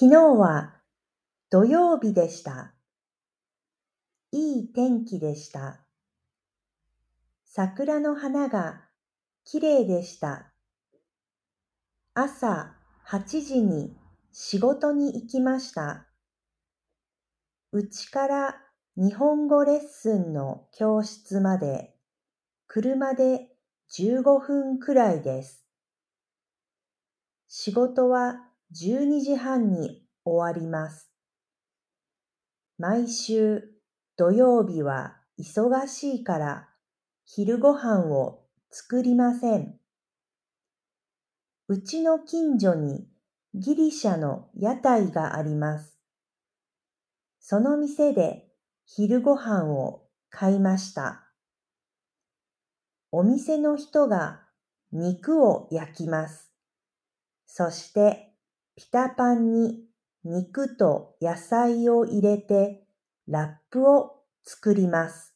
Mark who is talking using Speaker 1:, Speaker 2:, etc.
Speaker 1: 昨日は土曜日でした。いい天気でした。桜の花がきれいでした。朝8時に仕事に行きました。うちから日本語レッスンの教室まで車で15分くらいです。仕事は12時半に終わります。毎週土曜日は忙しいから昼ごはんを作りません。うちの近所にギリシャの屋台があります。その店で昼ごはんを買いました。お店の人が肉を焼きます。そしてピタパンに肉と野菜を入れてラップを作ります。